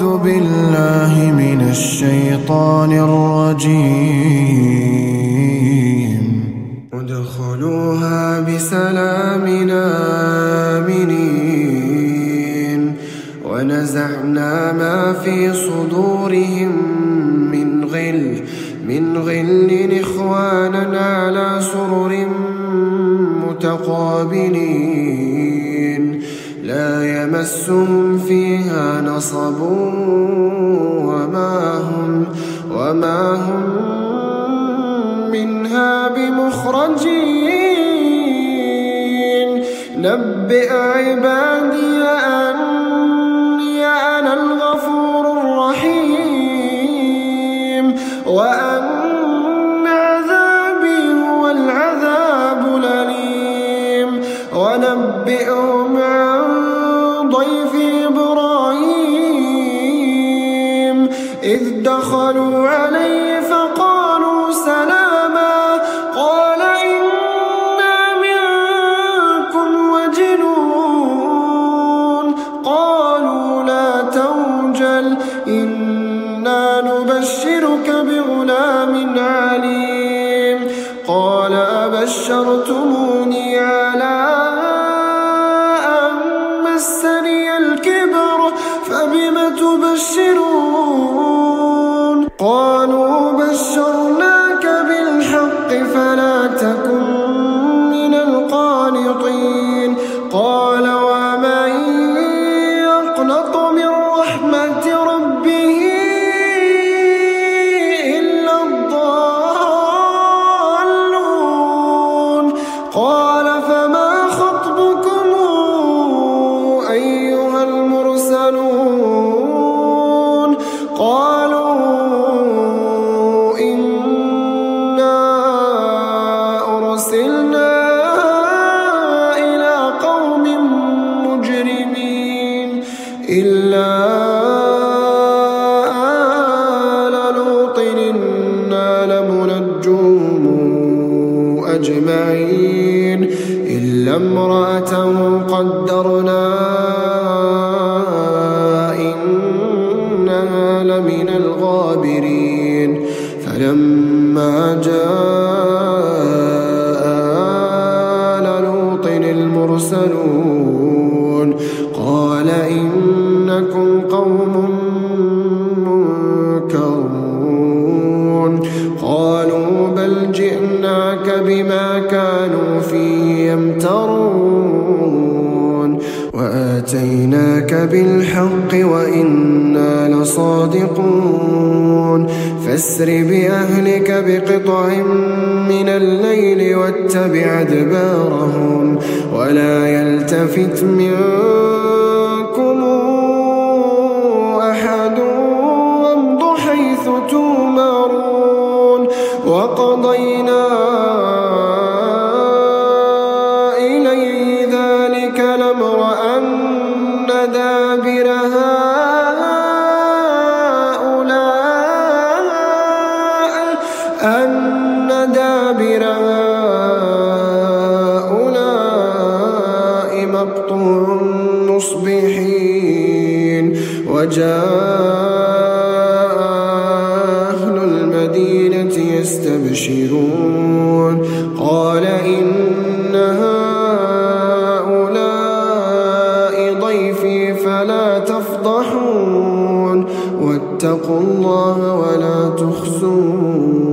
أعوذ بالله من الشيطان الرجيم. ادخلوها بسلام آمنين. ونزعنا ما في صدورهم من غل. من غل إخوانا على سرر متقابلين. يمسهم فيها نصب وما هم وما هم منها بمخرجين. نبئ عبادي أني أنا الغفور الرحيم. وأن عذابي هو العذاب الأليم. ونبئهم عن إذ دخلوا عليه فقالوا سلاما قال إنا منكم وجلون قالوا لا توجل إنا نبشرك بغلام عليم قال أبشرتموني قال لوط إنا لمنجوهم أجمعين إلا امرأته قدرنا إنها لمن الغابرين فلما جاء بما كانوا فيه يمترون. وآتيناك بالحق وإنا لصادقون. فاسر بأهلك بقطع من الليل واتبع أدبارهم ولا يلتفت منكم أحد وامض حيث تؤمرون. وقضينا دابر هؤلاء أن دابر هؤلاء مقطوع مصبحين وجاء أهل المدينة يستبشرون. قال تفضحون واتقوا الله ولا تخزون